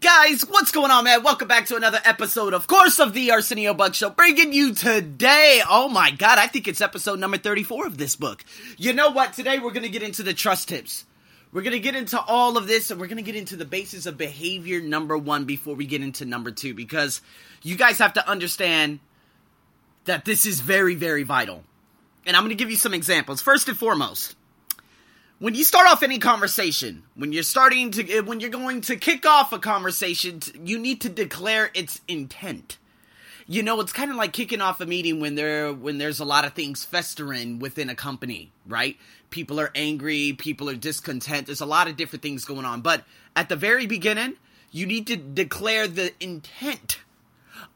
Guys, what's going on, man? Welcome back to another episode, of course, of the Arsenio Buck Show. Bringing you today, oh my god, I think it's episode number 34 of this book. You know what? Today we're gonna get into the trust tips. We're gonna get into all of this, and we're gonna get into the basis of behavior number one before we get into number two, because you guys have to understand that this is very, very vital. And I'm gonna give you some examples. First and foremost, when you start off any conversation, when you're starting to, eh, when you're going to kick off a conversation, you need to declare its intent. You know, it's kind of like kicking off a meeting when there, when there's a lot of things festering within a company, right? People are angry, people are discontent. There's a lot of different things going on, but at the very beginning, you need to declare the intent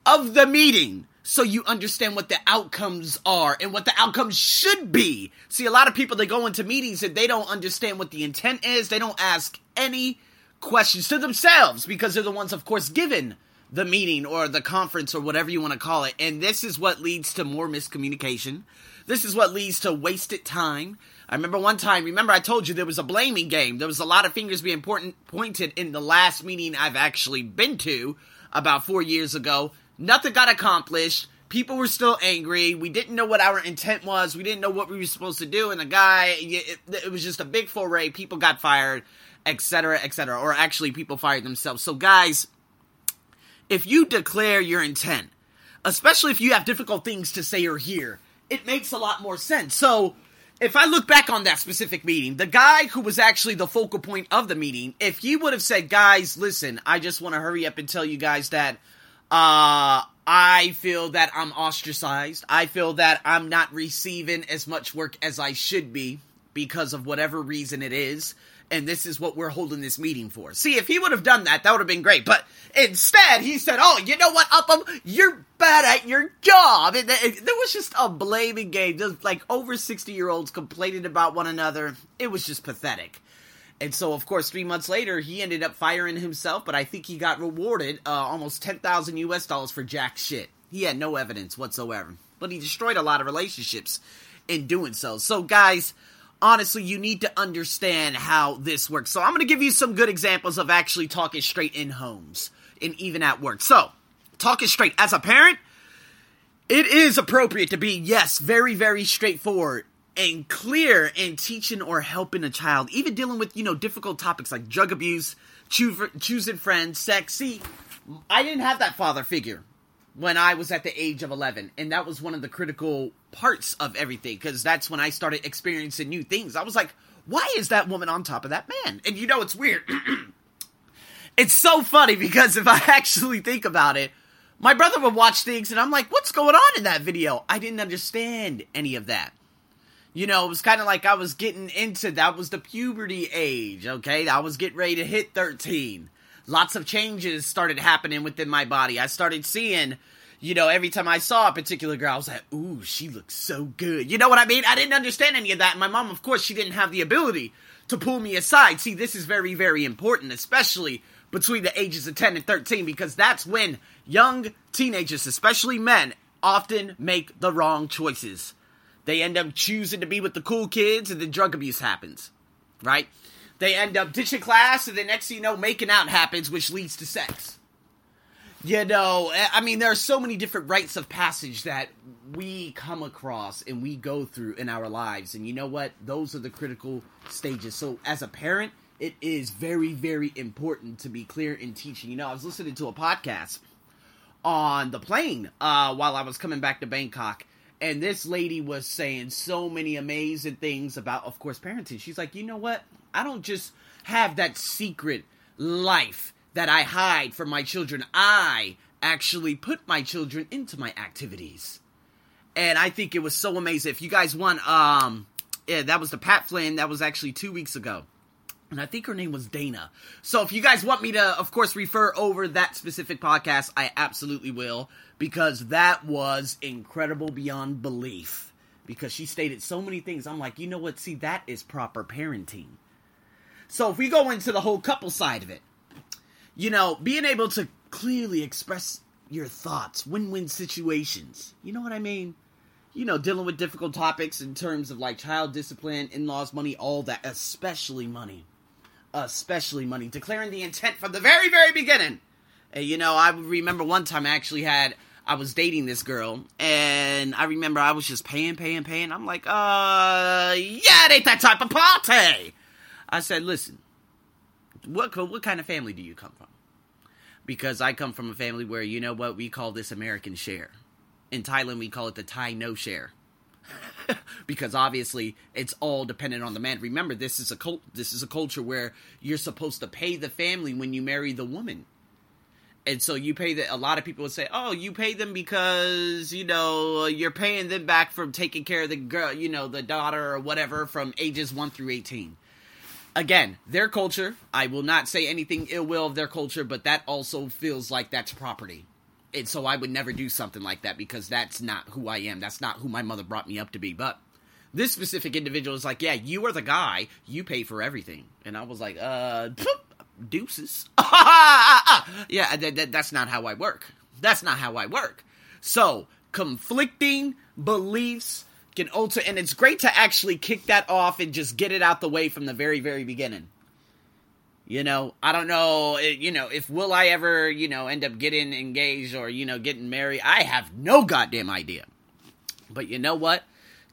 of the meeting so you understand what the outcomes are and what the outcomes should be. See, a lot of people they go into meetings and they don't understand what the intent is. They don't ask any questions to themselves because they're the ones, of course, given the meeting or the conference or whatever you want to call it. And this is what leads to more miscommunication. This is what leads to wasted time. I remember one time, remember I told you there was a blaming game. There was a lot of fingers being pointed in the last meeting I've actually been to about four years ago Nothing got accomplished. People were still angry. We didn't know what our intent was. We didn't know what we were supposed to do. And the guy, it, it was just a big foray. People got fired, etc., etc. Or actually, people fired themselves. So, guys, if you declare your intent, especially if you have difficult things to say or hear, it makes a lot more sense. So, if I look back on that specific meeting, the guy who was actually the focal point of the meeting, if he would have said, guys, listen, I just want to hurry up and tell you guys that uh, I feel that I'm ostracized. I feel that I'm not receiving as much work as I should be because of whatever reason it is. And this is what we're holding this meeting for. See, if he would have done that, that would have been great. But instead, he said, Oh, you know what, Upham? You're bad at your job. And there was just a blaming game. Just like over 60 year olds complaining about one another. It was just pathetic. And so, of course, three months later, he ended up firing himself, but I think he got rewarded uh, almost 10,000 US dollars for jack shit. He had no evidence whatsoever, but he destroyed a lot of relationships in doing so. So, guys, honestly, you need to understand how this works. So, I'm going to give you some good examples of actually talking straight in homes and even at work. So, talking straight. As a parent, it is appropriate to be, yes, very, very straightforward and clear in teaching or helping a child, even dealing with, you know, difficult topics like drug abuse, choo- choosing friends, sex. See, I didn't have that father figure when I was at the age of 11. And that was one of the critical parts of everything because that's when I started experiencing new things. I was like, why is that woman on top of that man? And you know, it's weird. it's so funny because if I actually think about it, my brother would watch things and I'm like, what's going on in that video? I didn't understand any of that. You know, it was kind of like I was getting into that was the puberty age, okay? I was getting ready to hit 13. Lots of changes started happening within my body. I started seeing, you know, every time I saw a particular girl, I was like, ooh, she looks so good. You know what I mean? I didn't understand any of that. And my mom, of course, she didn't have the ability to pull me aside. See, this is very, very important, especially between the ages of 10 and 13, because that's when young teenagers, especially men, often make the wrong choices they end up choosing to be with the cool kids, and then drug abuse happens, right? They end up ditching class, and the next thing you know, making out happens, which leads to sex. You know, I mean, there are so many different rites of passage that we come across and we go through in our lives. And you know what? Those are the critical stages. So, as a parent, it is very, very important to be clear in teaching. You know, I was listening to a podcast on the plane uh, while I was coming back to Bangkok, and this lady was saying so many amazing things about of course parenting. She's like you know what? I don't just have that secret life that i hide from my children. I actually put my children into my activities. And i think it was so amazing. If you guys want um yeah that was the pat flynn. That was actually two weeks ago and I think her name was Dana. So if you guys want me to, of course, refer over that specific podcast, I absolutely will because that was incredible beyond belief. Because she stated so many things. I'm like, you know what? See, that is proper parenting. So if we go into the whole couple side of it, you know, being able to clearly express your thoughts, win win situations. You know what I mean? You know, dealing with difficult topics in terms of like child discipline, in laws, money, all that, especially money. Especially money, declaring the intent from the very, very beginning. And, you know, I remember one time I actually had, I was dating this girl, and I remember I was just paying, paying, paying. I'm like, uh, yeah, it ain't that type of party. I said, listen, what what kind of family do you come from? Because I come from a family where you know what we call this American share. In Thailand, we call it the Thai no share. because obviously it's all dependent on the man. Remember, this is a cult. This is a culture where you're supposed to pay the family when you marry the woman, and so you pay the. A lot of people would say, "Oh, you pay them because you know you're paying them back from taking care of the girl, you know, the daughter or whatever from ages one through 18." Again, their culture. I will not say anything ill will of their culture, but that also feels like that's property and so I would never do something like that because that's not who I am. That's not who my mother brought me up to be. But this specific individual is like, yeah, you are the guy. You pay for everything. And I was like, uh, deuces. yeah, that, that, that's not how I work. That's not how I work. So conflicting beliefs can alter, and it's great to actually kick that off and just get it out the way from the very, very beginning. You know, I don't know, eh, you know, if will I ever, you know, end up getting engaged or, you know, getting married. I have no goddamn idea. But you know what?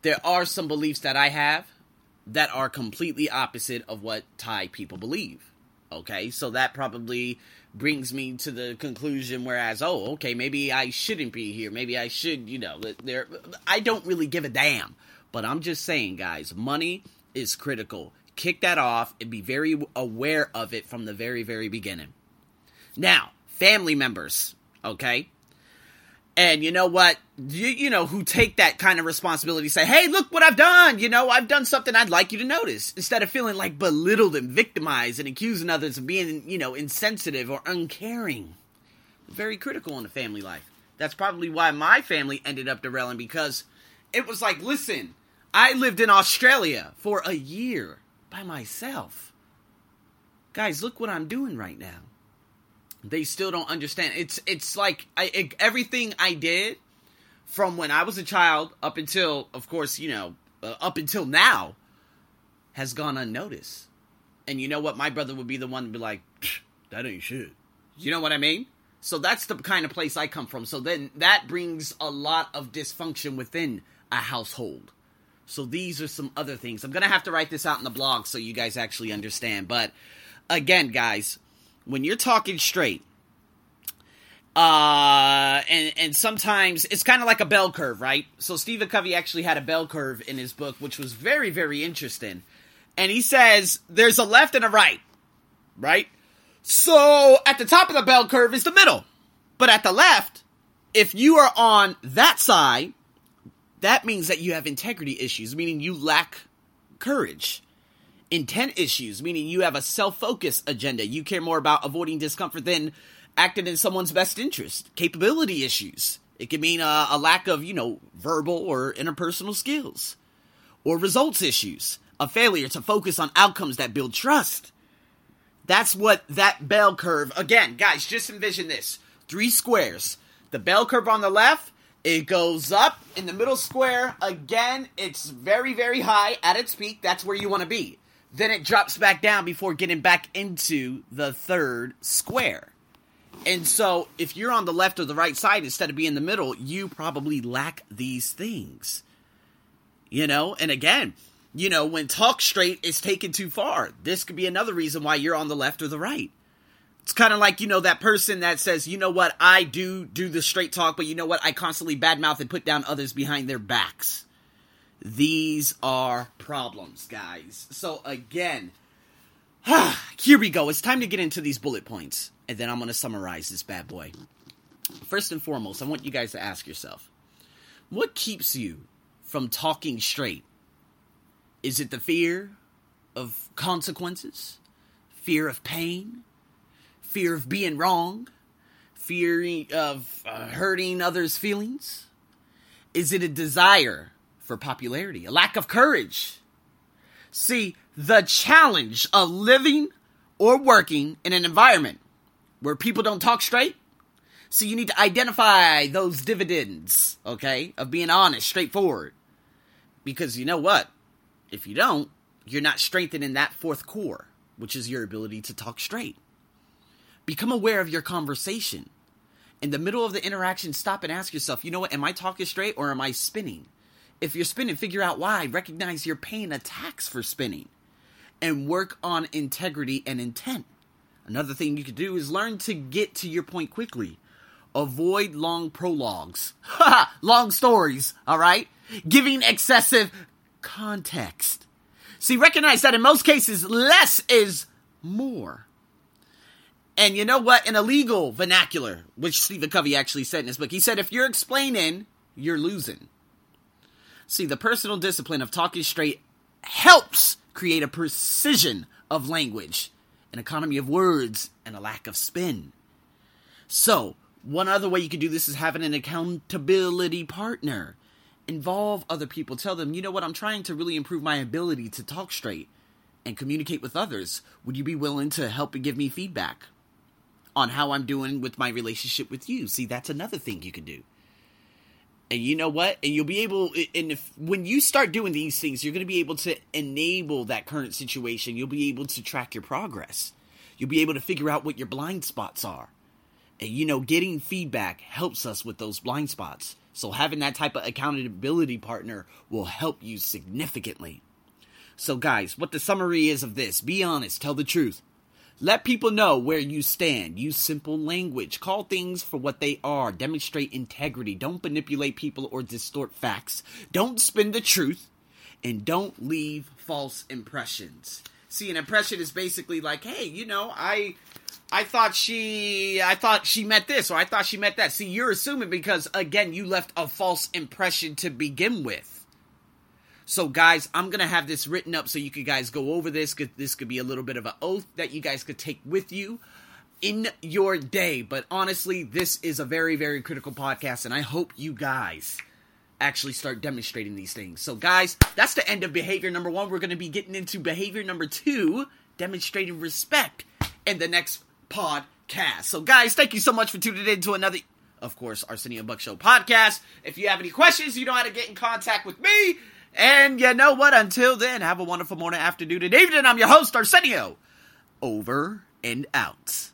There are some beliefs that I have that are completely opposite of what Thai people believe. Okay? So that probably brings me to the conclusion whereas oh okay maybe i shouldn't be here maybe i should you know there i don't really give a damn but i'm just saying guys money is critical kick that off and be very aware of it from the very, very beginning. Now, family members, okay? And you know what? You, you know, who take that kind of responsibility, say, hey, look what I've done. You know, I've done something I'd like you to notice. Instead of feeling like belittled and victimized and accusing others of being, you know, insensitive or uncaring. Very critical in the family life. That's probably why my family ended up derailing because it was like, listen, I lived in Australia for a year by myself. Guys, look what I'm doing right now. They still don't understand. It's it's like I, it, everything I did from when I was a child up until, of course, you know, uh, up until now, has gone unnoticed. And you know what? My brother would be the one to be like, "That ain't shit." You know what I mean? So that's the kind of place I come from. So then that brings a lot of dysfunction within a household. So these are some other things. I'm going to have to write this out in the blog so you guys actually understand. But again, guys, when you're talking straight, uh, and and sometimes it's kind of like a bell curve, right? So Stephen Covey actually had a bell curve in his book, which was very very interesting. And he says there's a left and a right, right? So at the top of the bell curve is the middle, but at the left, if you are on that side, that means that you have integrity issues, meaning you lack courage. Intent issues, meaning you have a self focused agenda. You care more about avoiding discomfort than acting in someone's best interest. Capability issues. It can mean a, a lack of, you know, verbal or interpersonal skills. Or results issues. A failure to focus on outcomes that build trust. That's what that bell curve, again, guys, just envision this. Three squares. The bell curve on the left it goes up in the middle square. Again, it's very, very high at its peak. That's where you want to be. Then it drops back down before getting back into the third square. And so, if you're on the left or the right side instead of being in the middle, you probably lack these things. You know, and again, you know, when talk straight is taken too far, this could be another reason why you're on the left or the right it's kind of like you know that person that says you know what? I do do the straight talk but you know what? I constantly badmouth and put down others behind their backs. These are problems guys. So again here we go. It's time to get into these bullet points and then i'm going to summarize this bad boy. First and foremost i want you guys to ask yourself what keeps you from talking straight? Is it the fear of consequences? Fear of pain fear of being wrong, fear of uh, hurting others' feelings? Is it a desire for popularity, a lack of courage? See, the challenge of living or working in an environment where people don't talk straight. So you need to identify those dividends, okay, of being honest, straightforward. Because you know what? If you don't, you're not strengthening that fourth core which is your ability to talk straight. Become aware of your conversation. In the middle of the interaction, stop and ask yourself, you know what, am I talking straight or am I spinning? If you're spinning, figure out why. Recognize you're paying a tax for spinning. And work on integrity and intent. Another thing you could do is learn to get to your point quickly. Avoid long prologues. long stories, alright? Giving excessive context. See, recognize that in most cases, less is more. And you know what? In a legal vernacular, which Stephen Covey actually said in his book, he said, if you're explaining, you're losing. See, the personal discipline of talking straight helps create a precision of language, an economy of words, and a lack of spin. So, one other way you can do this is having an accountability partner involve other people. Tell them, you know what, I'm trying to really improve my ability to talk straight and communicate with others. Would you be willing to help and give me feedback on how I'm doing with my relationship with you? See, that's another thing you can do. And you know what? And you'll be able, and if when you start doing these things, you're going to be able to enable that current situation. You'll be able to track your progress. You'll be able to figure out what your blind spots are. And you know, getting feedback helps us with those blind spots. So having that type of accountability partner will help you significantly. So guys, what the summary is of this, be honest, tell the truth. Let people know where you stand. Use simple language. Call things for what they are. Demonstrate integrity. Don't manipulate people or distort facts. Don't spin the truth. And don't leave false impressions. See, an impression is basically like, hey, you know, I I thought she I thought she meant this or I thought she meant that. See, you're assuming because again, you left a false impression to begin with. So guys, I'm going to have this written up so you could guys go over this this could be a little bit of an oath that you guys could take with you in your day. But honestly, this is a very very critical podcast and I hope you guys actually start demonstrating these things. So guys, that's the end of behavior number 1. We're going to be getting into behavior number 2, demonstrating respect in the next podcast. So, guys, thank you so much for tuning in to another, of course, Arsenio Buck Show podcast. If you have any questions, you know how to get in contact with me. And you know what? Until then, have a wonderful morning, afternoon, and evening. I'm your host, Arsenio. Over and out.